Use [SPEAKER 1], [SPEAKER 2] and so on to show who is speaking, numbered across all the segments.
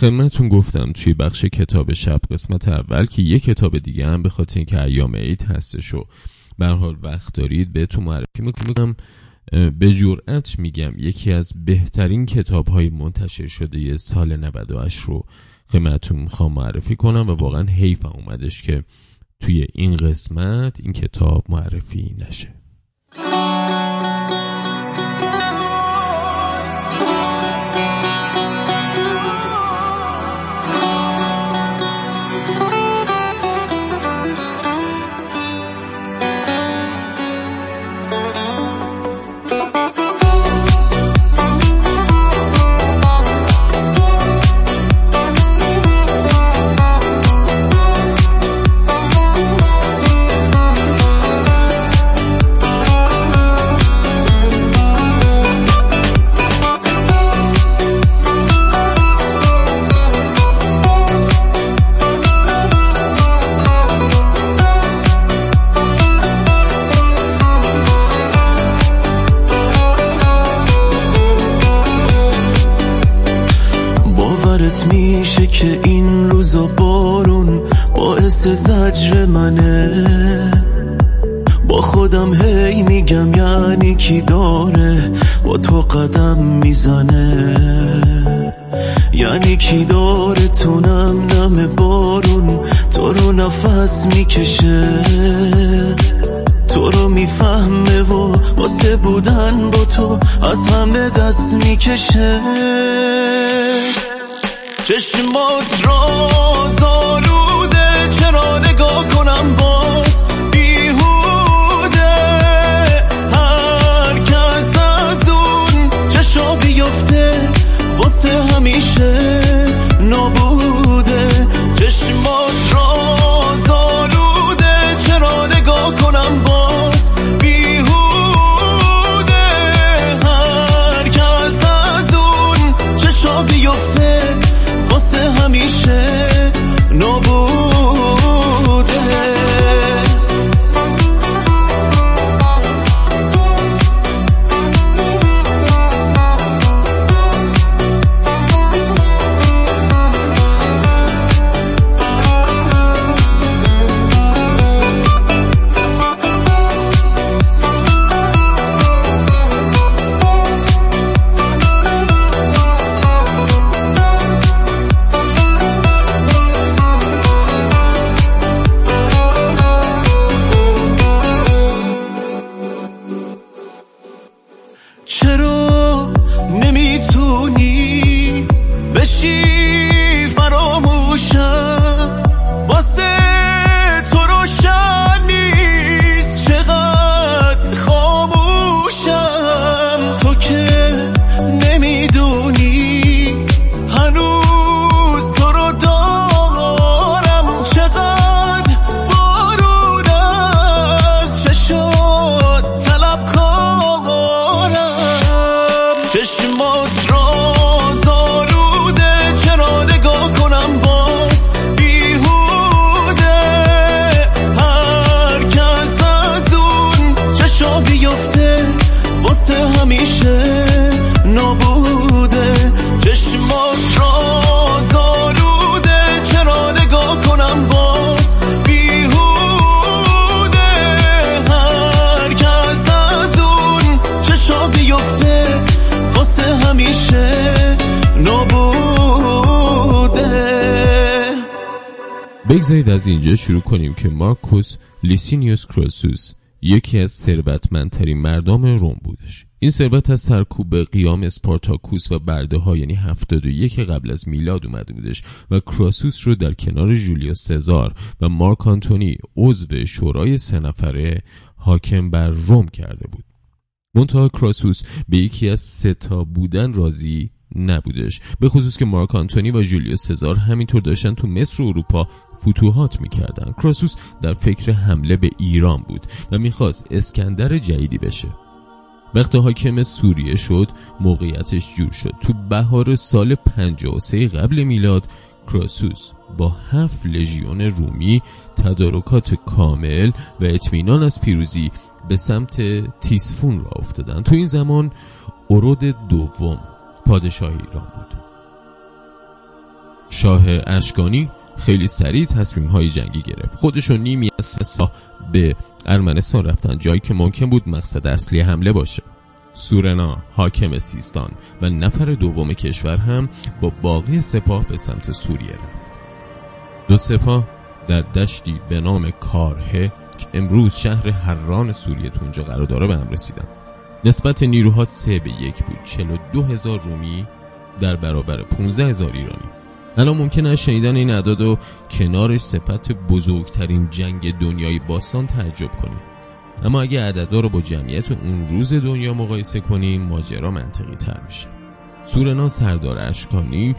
[SPEAKER 1] خدمتون گفتم توی بخش کتاب شب قسمت اول که یه کتاب دیگه هم به خاطر اینکه ایام عید هستش و به حال وقت دارید بهتون معرفی می‌کنم. به جرأت میگم یکی از بهترین کتاب های منتشر شده سال 98 رو خدمتتون می‌خوام معرفی کنم و واقعا حیف اومدش که توی این قسمت این کتاب معرفی نشه.
[SPEAKER 2] زجر منه. با خودم هی میگم یعنی کی داره با تو قدم می‌زنه. یعنی کی داره تونم نم بارون تو رو نفس می‌کشه. تو رو می‌فهمه و واسه بودن با تو از همه دست می‌کشه. چشمات را زالوده چرا نگاه کنم باز؟ بیهوده هر کس از اون چشا بیفته واسه همیشه
[SPEAKER 1] بگذارید از اینجا شروع کنیم که مارکوس لیسینیوس کراسوس یکی از ثروتمندترین مردم روم بودش. این ثروت از سرکوب قیام اسپارتاکوس و برده ها یعنی 71 قبل از میلاد اومده بودش و کراسوس رو در کنار جولیوس سزار و مارک آنتونی عضو شورای سه نفره حاکم بر روم کرده بود. منتها کراسوس به یکی از ستا بودن راضی نبودش به خصوص که مارک آنتونی و جولیوس سزار همینطور داشتن تو مصر و اروپا فتوحات می‌کردن کراسوس در فکر حمله به ایران بود و می‌خواست اسکندر جدیدی بشه. وقتی حاکم سوریه شد موقعیتش جور شد. تو بهار سال 53 قبل میلاد کراسوس با هفت لژیون رومی تدارکات کامل و اطمینان از پیروزی به سمت تیسفون را افتادن تو این زمان ارود دوم پادشاه ایران بود. شاه اشکانی خیلی سریع تصمیم های جنگی گرفت. خودش و نیمی از به ارمنستان رفتن. جایی که ممکن بود مقصد اصلی حمله باشه. سورنا حاکم سیستان و نفر دوم کشور هم با باقی سپاه به سمت سوریه رفت. دو سپاه در دشتی به نام کارهه که امروز شهر هران سوریه تو اونجا قرار داره به هم رسیدن. نسبت نیروها سه به یک بود. چلو دو هزار رومی در برابر 15 هزار ایرانی. الان ممکن است شنیدن این اعداد و کنارش صفت بزرگترین جنگ دنیای باستان تعجب کنید اما اگه عددا رو با جمعیت اون روز دنیا مقایسه کنیم ماجرا منطقی تر میشه. سورنا سردار اشکانی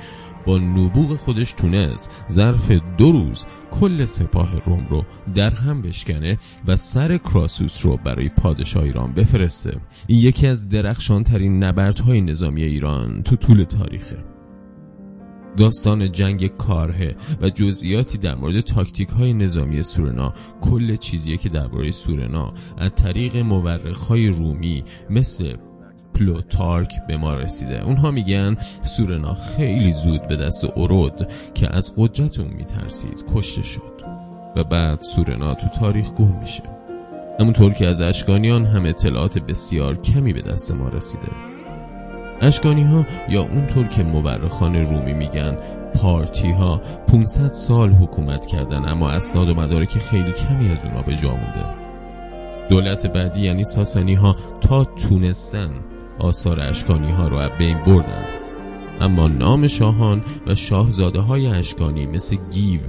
[SPEAKER 1] با نبوغ خودش تونست ظرف دو روز کل سپاه روم رو در هم بشکنه و سر کراسوس رو برای پادشاه ایران بفرسته. یکی از درخشان ترین نبردهای نظامی ایران تو طول تاریخه. داستان جنگ کاره و جزئیاتی در مورد تاکتیک های نظامی سورنا کل چیزیه که درباره سورنا از طریق مورخ های رومی مثل پلوتارک به ما رسیده. اونها میگن سورنا خیلی زود به دست اورود که از قدرت اون میترسید. کشته شد و بعد سورنا تو تاریخ گم میشه. همونطور که از اشکانیان هم اطلاعات بسیار کمی به دست ما رسیده. اشکانی ها یا اونطور که مورخان رومی میگن پارتی ها 500 سال حکومت کردن اما اسناد و مدارک خیلی کمی از اونا به جا مونده دولت بعدی یعنی ساسانی ها تا تونستن آثار اشکانی ها رو از بین بردن اما نام شاهان و شاهزاده های اشکانی مثل گیو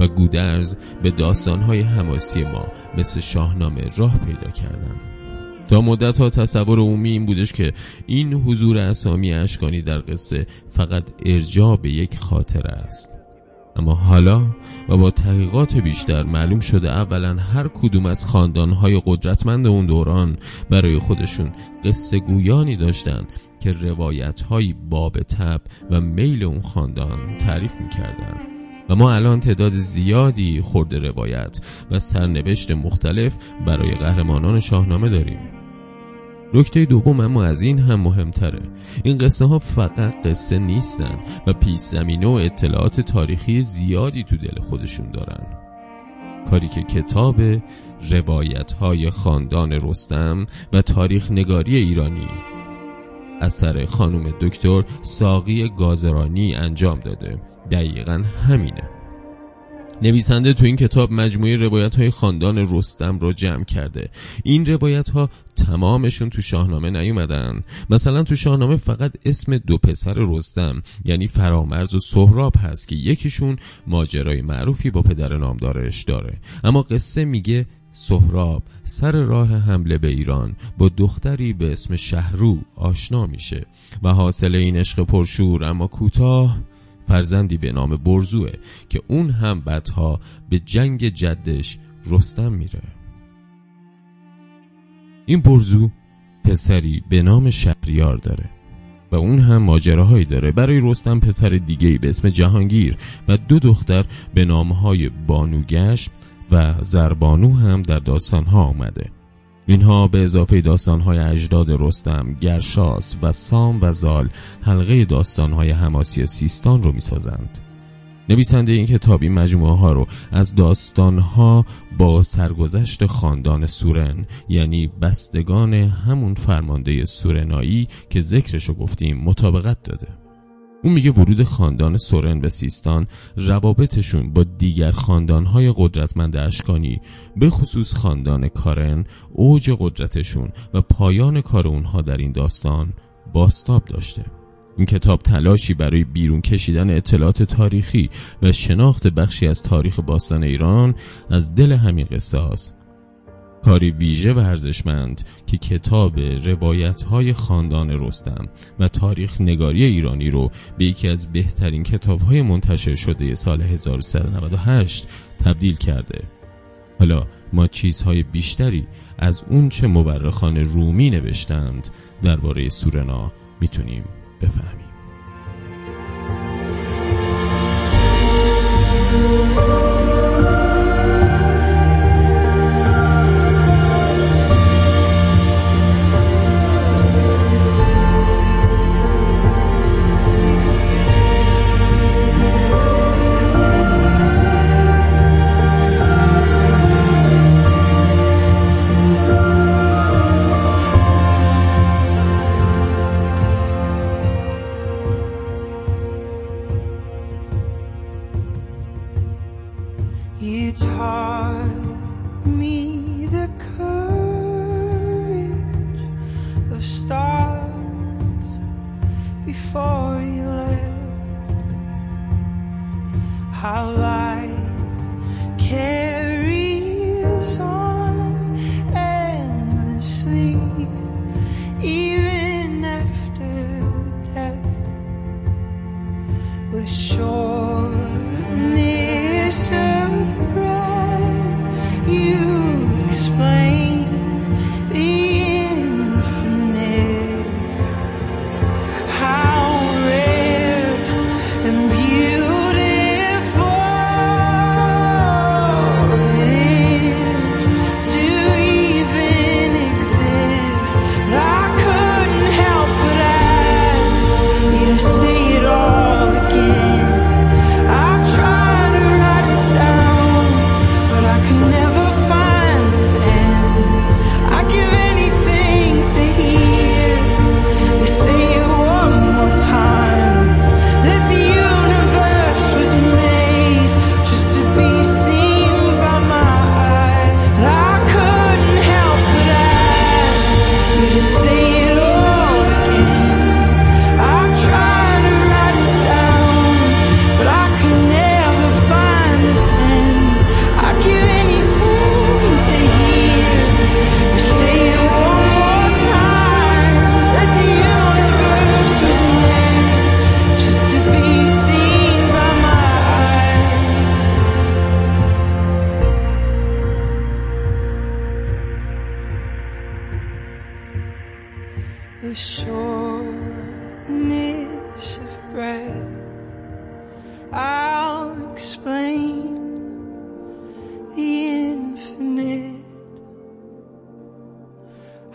[SPEAKER 1] و گودرز به داستان های حماسی ما مثل شاهنامه راه پیدا کردند. تا مدت ها تصور عمومی این بودش که این حضور اسامی اشکانی در قصه فقط ارجاع به یک خاطره است. اما حالا و با تحقیقات بیشتر معلوم شده اولا هر کدوم از خاندانهای قدرتمند اون دوران برای خودشون قصه گویانی داشتن که روایت های باب تب و میل اون خاندان تعریف می‌کردن. و ما الان تعداد زیادی خورده روایت و سرنوشت مختلف برای قهرمانان شاهنامه داریم. نکته دوم اما از این هم مهمتره. این قصه ها فقط قصه نیستن و پیش زمینه و اطلاعات تاریخی زیادی تو دل خودشون دارن. کاری که کتاب روایت های خاندان رستم و تاریخ نگاری ایرانی اثر خانم دکتر ساقی گازرانی انجام داده. دقیقا همینه. نویسنده تو این کتاب مجموعه روایت های خاندان رستم رو جمع کرده. این روایت ها تمامشون تو شاهنامه نیومدن. مثلا تو شاهنامه فقط اسم دو پسر رستم یعنی فرامرز و سهراب هست که یکیشون ماجرای معروفی با پدر نامدارش داره. اما قصه میگه سهراب سر راه حمله به ایران با دختری به اسم شهرو آشنا میشه و حاصل این عشق پرشور اما کوتاه فرزندی به نام برزوه که اون هم بعدها به جنگ جدش رستم میره. این برزو پسری به نام شهریار داره و اون هم ماجراهایی داره. برای رستم پسر دیگه به اسم جهانگیر و دو دختر به نامهای بانوگشت و زربانو هم در داستانها آمده. اینها به اضافه داستانهای اجداد رستم، گرشاس و سام و زال حلقه داستانهای حماسی سیستان رو می‌سازند. نویسنده این کتاب این مجموعه ها رو از داستانها با سرگذشت خاندان سورن یعنی بستگان همون فرمانده سورنایی که ذکرشو گفتیم مطابقت داده. اون میگه ورود خاندان سورن به سیستان روابطشون با دیگر خاندانهای قدرتمند اشکانی به خصوص خاندان کارن اوج قدرتشون و پایان کار اونها در این داستان باستاب داشته. این کتاب تلاشی برای بیرون کشیدن اطلاعات تاریخی و شناخت بخشی از تاریخ باستان ایران از دل همین قصه هاست. کاری ویژه و ارزشمند که کتاب روایت های خاندان رستم و تاریخ نگاری ایرانی رو به یکی از بهترین کتاب های منتشر شده سال 1398 تبدیل کرده. حالا ما چیزهای بیشتری از اون چه مورخان رومی نوشتند درباره سورنا می‌تونیم بفهمیم.
[SPEAKER 3] with shore.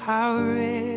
[SPEAKER 3] I read.